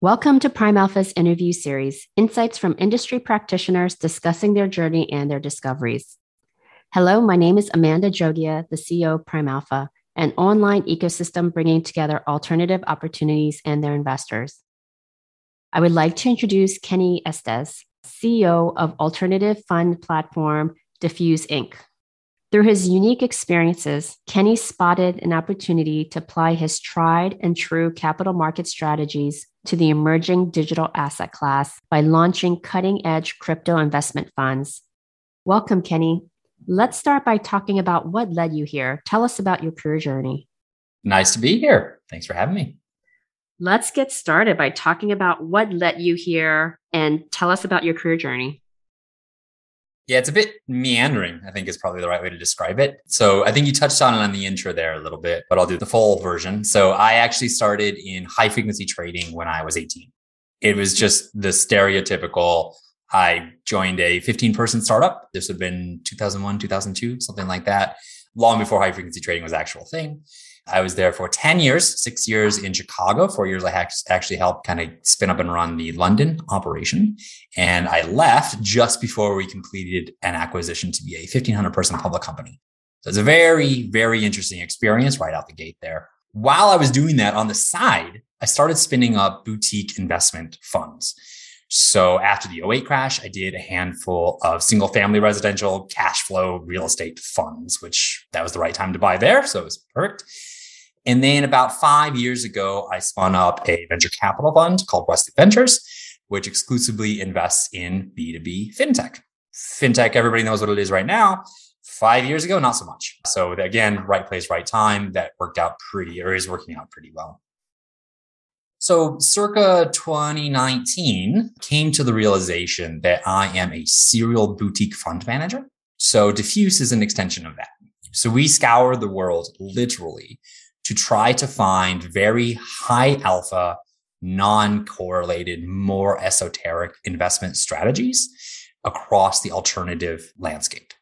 Welcome to PrimeAlpha's interview series, insights from industry practitioners discussing their journey and their discoveries. Hello, my name is Amanda Jogia, the CEO of PrimeAlpha, an online ecosystem bringing together alternative opportunities and their investors. I would like to introduce Kenny Estes, CEO of alternative fund platform Diffuse Inc. Through his unique experiences, Kenny spotted an opportunity to apply his tried and true capital market strategies to the emerging digital asset class by launching cutting edge crypto investment funds. Welcome, Kenny. Let's start by talking about what led you here. Tell us about your career journey. Nice to be here. Thanks for having me. Let's get started by talking about what led you here and tell us about your career journey. Yeah, it's a bit meandering, I think is probably the right way to describe it. So I think you touched on it on the intro there a little bit, but I'll do the full version. So I actually started in high frequency trading when I was 18. It was just the stereotypical. I joined a 15 person startup. This would have been 2001, 2002, something like that, long before high frequency trading was actual thing. I was there for 10 years, six years in Chicago, four years I actually helped kind of spin up and run the London operation. And I left just before we completed an acquisition to be a 1500 person public company. So it's a very, very interesting experience right out the gate there. While I was doing that on the side, I started spinning up boutique investment funds. So after the 08 crash, I did a handful of single family residential cash flow real estate funds, which that was the right time to buy there. So it was perfect. And then about five years ago, I spun up a venture capital fund called Wesley Ventures, which exclusively invests in B2B fintech. Fintech, everybody knows what it is right now. Five years ago, not so much. So again, right place, right time. That worked out pretty, or is working out pretty well. So circa 2019 came to the realization that I am a serial boutique fund manager. So diffuse is an extension of that. So we scour the world literally to try to find very high alpha, non correlated, more esoteric investment strategies across the alternative landscape.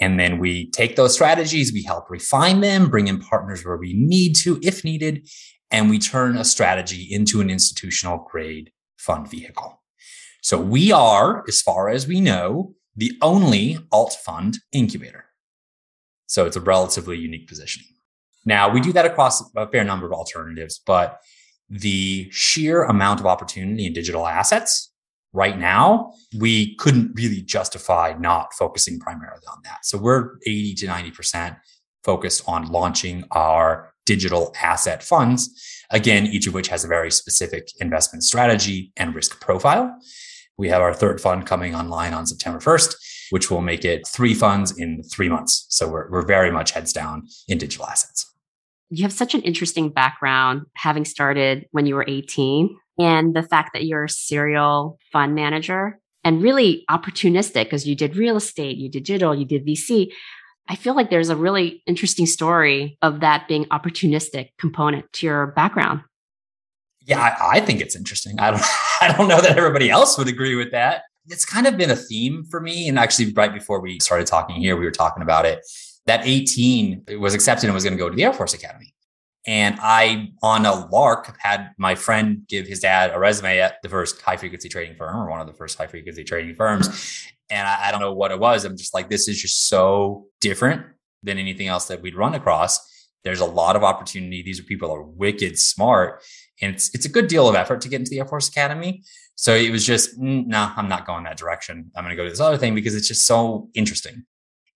And then we take those strategies, we help refine them, bring in partners where we need to, if needed, and we turn a strategy into an institutional grade fund vehicle. So we are, as far as we know, the only alt fund incubator. So it's a relatively unique position. Now we do that across a fair number of alternatives, but the sheer amount of opportunity in digital assets right now, we couldn't really justify not focusing primarily on that. So we're 80 to 90% focused on launching our digital asset funds. Again, each of which has a very specific investment strategy and risk profile. We have our third fund coming online on September 1st, which will make it three funds in three months. So we're, we're very much heads down in digital assets you have such an interesting background having started when you were 18 and the fact that you're a serial fund manager and really opportunistic because you did real estate, you did digital, you did VC. I feel like there's a really interesting story of that being opportunistic component to your background. Yeah, I, I think it's interesting. I don't I don't know that everybody else would agree with that. It's kind of been a theme for me. And actually, right before we started talking here, we were talking about it that 18 was accepted and was going to go to the Air Force Academy. And I, on a lark, had my friend give his dad a resume at the first high frequency trading firm or one of the first high frequency trading firms. And I, I don't know what it was. I'm just like, this is just so different than anything else that we'd run across. There's a lot of opportunity. These are people are wicked smart. And it's, it's a good deal of effort to get into the Air Force Academy. So it was just, mm, no, I'm not going that direction. I'm going to go to this other thing because it's just so interesting.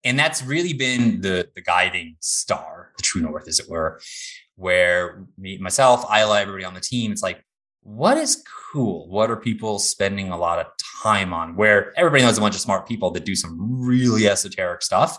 And that's really been the, the guiding star, the true north, as it were, where me, myself, Isla, everybody on the team, it's like, what is cool? What are people spending a lot of time on? Where everybody knows a bunch of smart people that do some really esoteric stuff.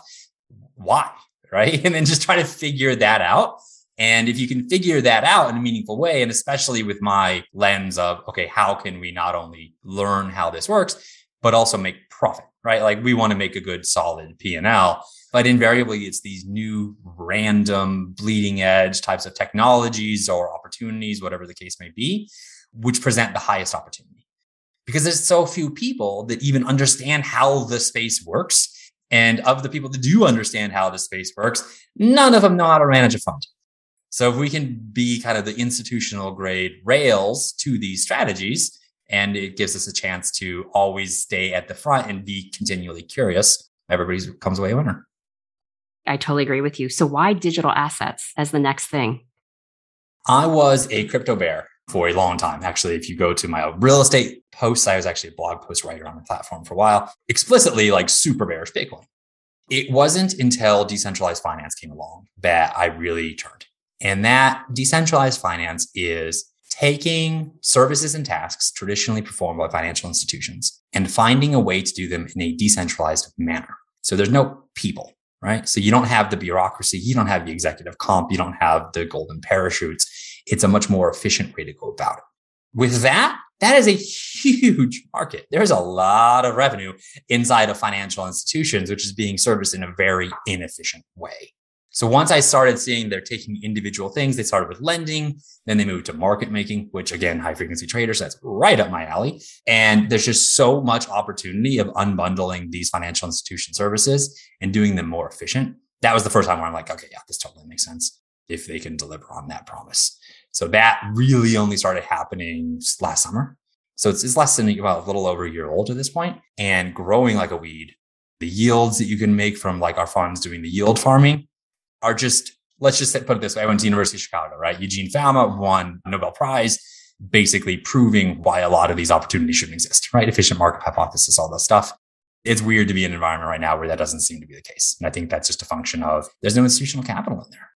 Why? Right. And then just try to figure that out. And if you can figure that out in a meaningful way, and especially with my lens of, okay, how can we not only learn how this works, but also make profit? right? Like we want to make a good solid P&L, but invariably it's these new random bleeding edge types of technologies or opportunities, whatever the case may be, which present the highest opportunity. Because there's so few people that even understand how the space works. And of the people that do understand how the space works, none of them know how to manage a fund. So if we can be kind of the institutional grade rails to these strategies, and it gives us a chance to always stay at the front and be continually curious, everybody comes away a winner. I totally agree with you. So why digital assets as the next thing? I was a crypto bear for a long time. Actually, if you go to my real estate posts, I was actually a blog post writer on the platform for a while, explicitly like super bearish Bitcoin. It wasn't until decentralized finance came along that I really turned. And that decentralized finance is taking services and tasks traditionally performed by financial institutions and finding a way to do them in a decentralized manner. So there's no people, right? So you don't have the bureaucracy, you don't have the executive comp, you don't have the golden parachutes. It's a much more efficient way to go about it. With that, that is a huge market. There's a lot of revenue inside of financial institutions, which is being serviced in a very inefficient way. So once I started seeing they're taking individual things, they started with lending, then they moved to market making, which again, high frequency traders, that's right up my alley. And there's just so much opportunity of unbundling these financial institution services and doing them more efficient. That was the first time where I'm like, okay, yeah, this totally makes sense if they can deliver on that promise. So that really only started happening last summer. So it's, it's less than about a little over a year old at this point and growing like a weed. The yields that you can make from like our funds doing the yield farming are just, let's just put it this way. I went to University of Chicago, right? Eugene Fama won Nobel Prize, basically proving why a lot of these opportunities shouldn't exist, right? Efficient market hypothesis, all that stuff. It's weird to be in an environment right now where that doesn't seem to be the case. And I think that's just a function of there's no institutional capital in there.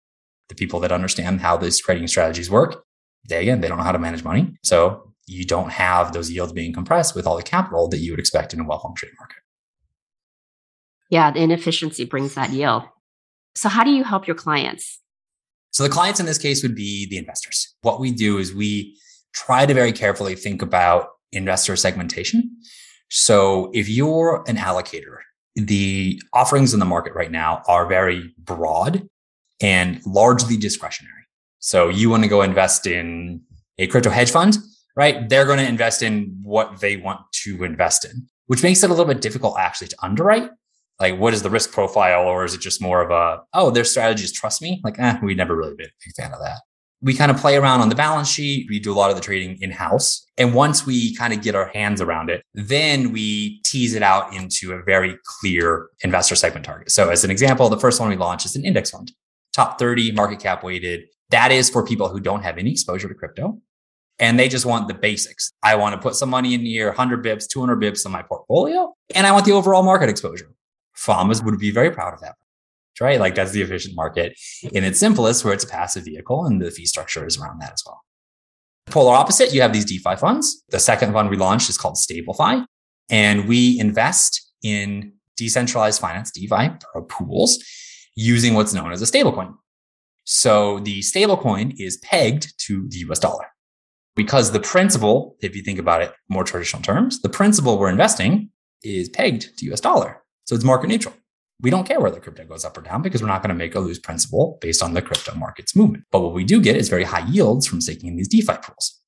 The people that understand how these trading strategies work, they again, they don't know how to manage money. So you don't have those yields being compressed with all the capital that you would expect in a well-functioning market. Yeah, the inefficiency brings that yield. So, how do you help your clients? So, the clients in this case would be the investors. What we do is we try to very carefully think about investor segmentation. So, if you're an allocator, the offerings in the market right now are very broad and largely discretionary. So, you want to go invest in a crypto hedge fund, right? They're going to invest in what they want to invest in, which makes it a little bit difficult actually to underwrite like what is the risk profile or is it just more of a oh their strategies trust me? Like eh, we never really been a big fan of that. We kind of play around on the balance sheet. We do a lot of the trading in house and once we kind of get our hands around it then we tease it out into a very clear investor segment target. So as an example the first one we launched is an index fund top 30 market cap weighted. That is for people who don't have any exposure to crypto. And they just want the basics. I want to put some money in here, 100 bips, 200 bips in my portfolio, and I want the overall market exposure farmers would be very proud of that. Right? Like that's the efficient market in its simplest, where it's a passive vehicle and the fee structure is around that as well. Polar opposite, you have these DeFi funds. The second fund we launched is called StableFi, and we invest in decentralized finance, DeFi pools, using what's known as a stablecoin. So the stablecoin is pegged to the US dollar. Because the principal, if you think about it more traditional terms, the principal we're investing is pegged to US dollar. So it's market neutral. We don't care whether crypto goes up or down because we're not going to make a lose principal based on the crypto market's movement. But what we do get is very high yields from staking in these DeFi pools.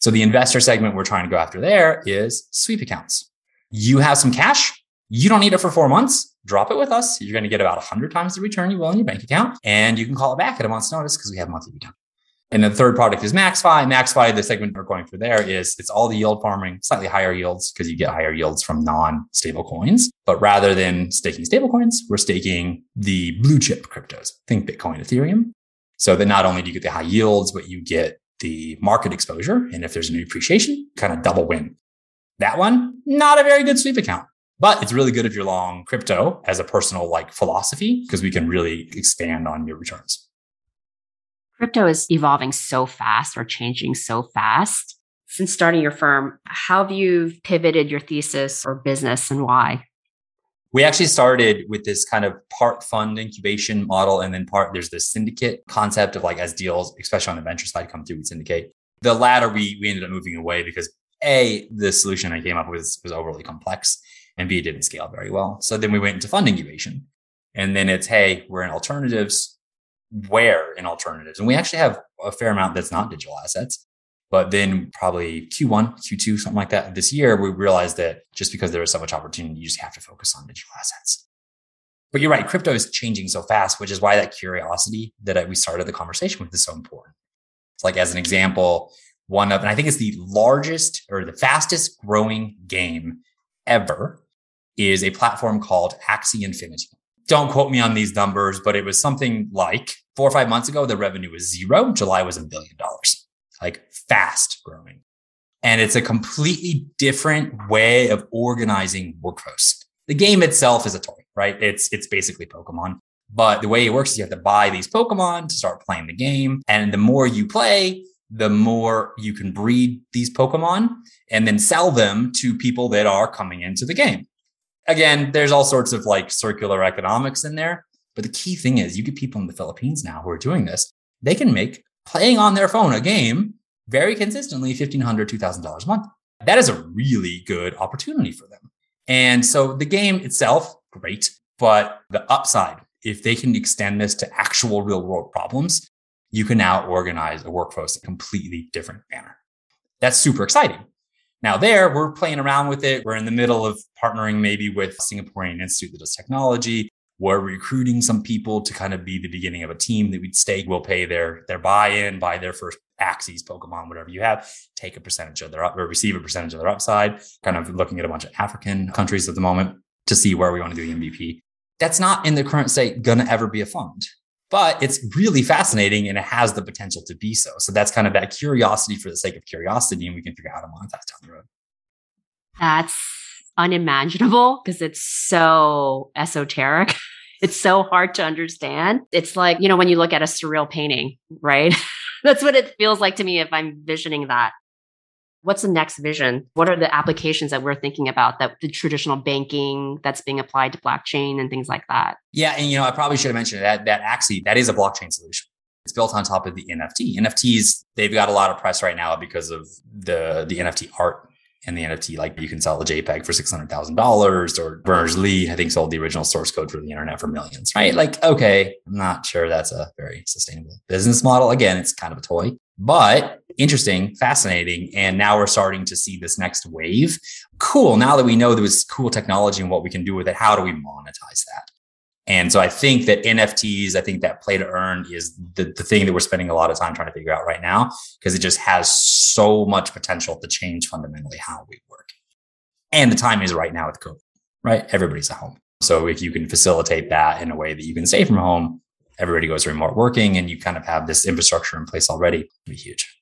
So the investor segment we're trying to go after there is sweep accounts. You have some cash. You don't need it for four months. Drop it with us. You're going to get about 100 times the return you will in your bank account. And you can call it back at a month's notice because we have monthly return. And the third product is MaxFi. MaxFi, the segment we're going for there is it's all the yield farming, slightly higher yields because you get higher yields from non-stable coins. But rather than staking stable coins, we're staking the blue chip cryptos. Think Bitcoin, Ethereum. So that not only do you get the high yields, but you get the market exposure. And if there's any appreciation, kind of double win. That one, not a very good sweep account. But it's really good if you're long crypto as a personal like philosophy because we can really expand on your returns crypto is evolving so fast or changing so fast. Since starting your firm, how have you pivoted your thesis or business and why? We actually started with this kind of part fund incubation model, and then part there's this syndicate concept of like as deals, especially on the venture side, come through, we syndicate. The latter, we we ended up moving away because a the solution I came up with was, overly complex, and b it didn't scale very well. So then we went into fund incubation, and then it's hey, we're in alternatives where in alternatives. And we actually have a fair amount that's not digital assets. But then probably Q1, Q2, something like that this year, we realized that just because there is so much opportunity, you just have to focus on digital assets. But you're right, crypto is changing so fast, which is why that curiosity that we started the conversation with is so important. It's like, as an example, one of, and I think it's the largest or the fastest growing game ever is a platform called Axie Infinity. Don't quote me on these numbers, but it was something like four or five months ago, the revenue was zero. July was a billion dollars, like fast growing. And it's a completely different way of organizing workflows. The game itself is a toy, right? It's, it's basically Pokemon. But the way it works is you have to buy these Pokemon to start playing the game. And the more you play, the more you can breed these Pokemon and then sell them to people that are coming into the game. Again, there's all sorts of like circular economics in there. But the key thing is you get people in the Philippines now who are doing this. They can make playing on their phone a game very consistently $1,500, $2,000 a month. That is a really good opportunity for them. And so the game itself, great, but the upside, if they can extend this to actual real world problems, you can now organize a workforce in a completely different manner. That's super exciting. Now, there, we're playing around with it. We're in the middle of partnering maybe with Singaporean Institute that does technology. We're recruiting some people to kind of be the beginning of a team that we'd stake We'll pay their their buy-in, buy their first Axies, Pokemon, whatever you have, take a percentage of their up or receive a percentage of their upside. Kind of looking at a bunch of African countries at the moment to see where we want to do the MVP. That's not in the current state to ever be a fund, but it's really fascinating and it has the potential to be so. So that's kind of that curiosity for the sake of curiosity, and we can figure out how to monetize down the road. That's unimaginable because it's so esoteric. It's so hard to understand. It's like, you know, when you look at a surreal painting, right? That's what it feels like to me if I'm visioning that. What's the next vision? What are the applications that we're thinking about that the traditional banking that's being applied to blockchain and things like that? Yeah. And, you know, I probably should have mentioned that, that Axie, that is a blockchain solution. It's built on top of the NFT. NFTs, they've got a lot of press right now because of the, the NFT art and the NFT, like you can sell a JPEG for $600,000 or Berners-Lee, I think sold the original source code for the internet for millions, right? Like, okay, I'm not sure that's a very sustainable business model. Again, it's kind of a toy, but interesting, fascinating. And now we're starting to see this next wave. Cool. Now that we know there was cool technology and what we can do with it, how do we monetize that? And so I think that NFTs, I think that play to earn is the, the thing that we're spending a lot of time trying to figure out right now because it just has so much potential to change fundamentally how we work. And the time is right now with COVID, right? Everybody's at home. So if you can facilitate that in a way that you can stay from home, everybody goes remote working and you kind of have this infrastructure in place already, be huge.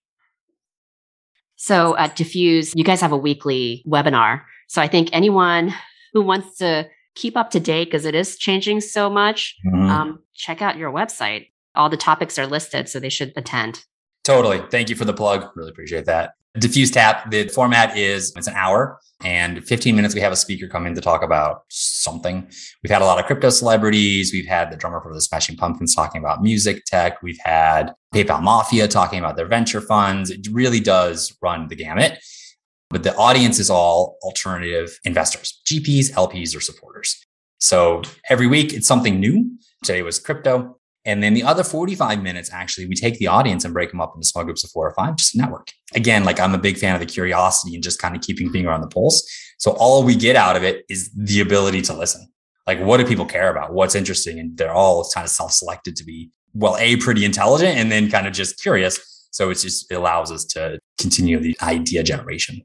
So at Diffuse, you guys have a weekly webinar. So I think anyone who wants to keep up to date because it is changing so much, mm-hmm. um, check out your website. All the topics are listed, so they should attend. Totally. Thank you for the plug. Really appreciate that. Diffuse Tap, the format is it's an hour and 15 minutes. We have a speaker come in to talk about something. We've had a lot of crypto celebrities. We've had the drummer for the Smashing Pumpkins talking about music tech. We've had PayPal Mafia talking about their venture funds. It really does run the gamut but the audience is all alternative investors, GPs, LPs, or supporters. So every week it's something new. Today was crypto. And then the other 45 minutes, actually, we take the audience and break them up into small groups of four or five, just network. Again, like I'm a big fan of the curiosity and just kind of keeping finger on the pulse. So all we get out of it is the ability to listen. Like, what do people care about? What's interesting? And they're all kind of self-selected to be, well, A, pretty intelligent and then kind of just curious. So just, it allows us to continue the idea generation.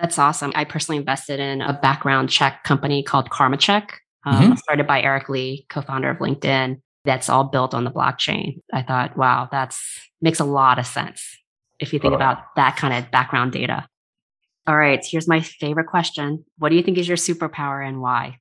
That's awesome. I personally invested in a background check company called KarmaCheck, um, mm-hmm. started by Eric Ly, co-founder of LinkedIn. That's all built on the blockchain. I thought, wow, that's makes a lot of sense if you think about that kind of background data. All right, here's my favorite question. What do you think is your superpower and why?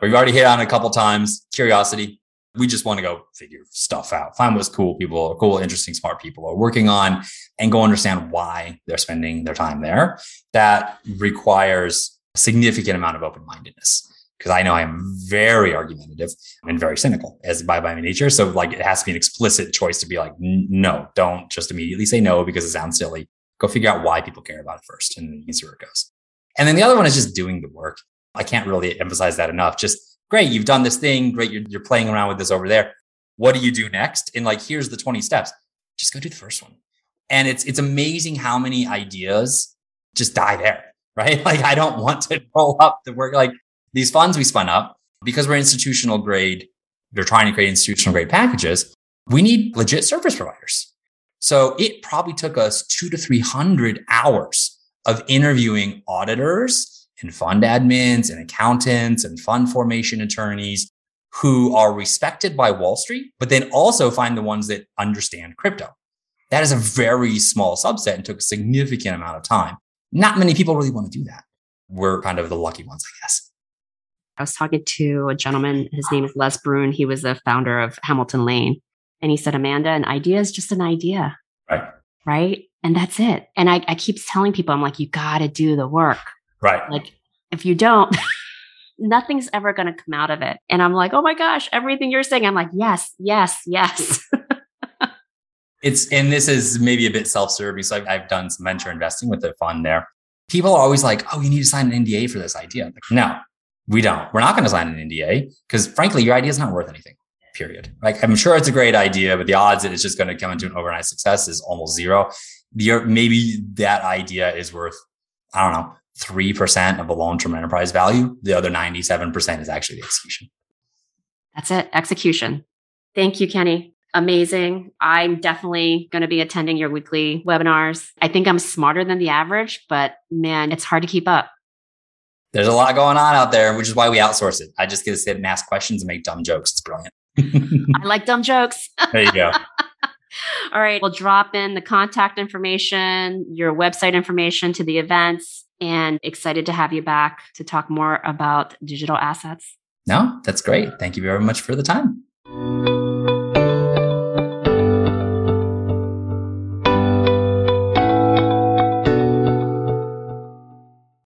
We've already hit on a couple times. Curiosity, we just want to go figure stuff out, find what's cool people, cool, interesting, smart people are working on, and go understand why they're spending their time there. That requires a significant amount of open mindedness because I know I am very argumentative and very cynical as by by my nature. So like it has to be an explicit choice to be like, no, don't just immediately say no because it sounds silly. Go figure out why people care about it first and you see where it goes. And then the other one is just doing the work. I can't really emphasize that enough. Just great, you've done this thing, great, you're, you're playing around with this over there. What do you do next? And like, here's the 20 steps. Just go do the first one. And it's it's amazing how many ideas just die there, right? Like I don't want to roll up the work. Like these funds we spun up, because we're institutional grade, they're trying to create institutional grade packages. We need legit service providers. So it probably took us two to 300 hours of interviewing auditors and fund admins and accountants and fund formation attorneys who are respected by Wall Street, but then also find the ones that understand crypto. That is a very small subset and took a significant amount of time. Not many people really want to do that. We're kind of the lucky ones, I guess. I was talking to a gentleman, his name is Les Brun. He was the founder of Hamilton Lane. And he said, Amanda, an idea is just an idea. Right. Right. And that's it. And I, I keep telling people, I'm like, you got to do the work. Right. Like, if you don't, nothing's ever going to come out of it. And I'm like, oh my gosh, everything you're saying. I'm like, yes, yes, yes. it's, and this is maybe a bit self serving. So I've, I've done some venture investing with the fund there. People are always like, oh, you need to sign an NDA for this idea. Like, no, we don't. We're not going to sign an NDA because frankly, your idea is not worth anything. Period. Like I'm sure it's a great idea, but the odds that it's just going to come into an overnight success is almost zero. Your, maybe that idea is worth, I don't know, 3% of the long-term enterprise value. The other 97% is actually the execution. That's it. Execution. Thank you, Kenny. Amazing. I'm definitely going to be attending your weekly webinars. I think I'm smarter than the average, but man, it's hard to keep up there's a lot going on out there, which is why we outsource it. I just get to sit and ask questions and make dumb jokes. It's brilliant. I like dumb jokes. there you go. All right. We'll drop in the contact information, your website information to the events, and excited to have you back to talk more about digital assets. No, that's great. Thank you very much for the time.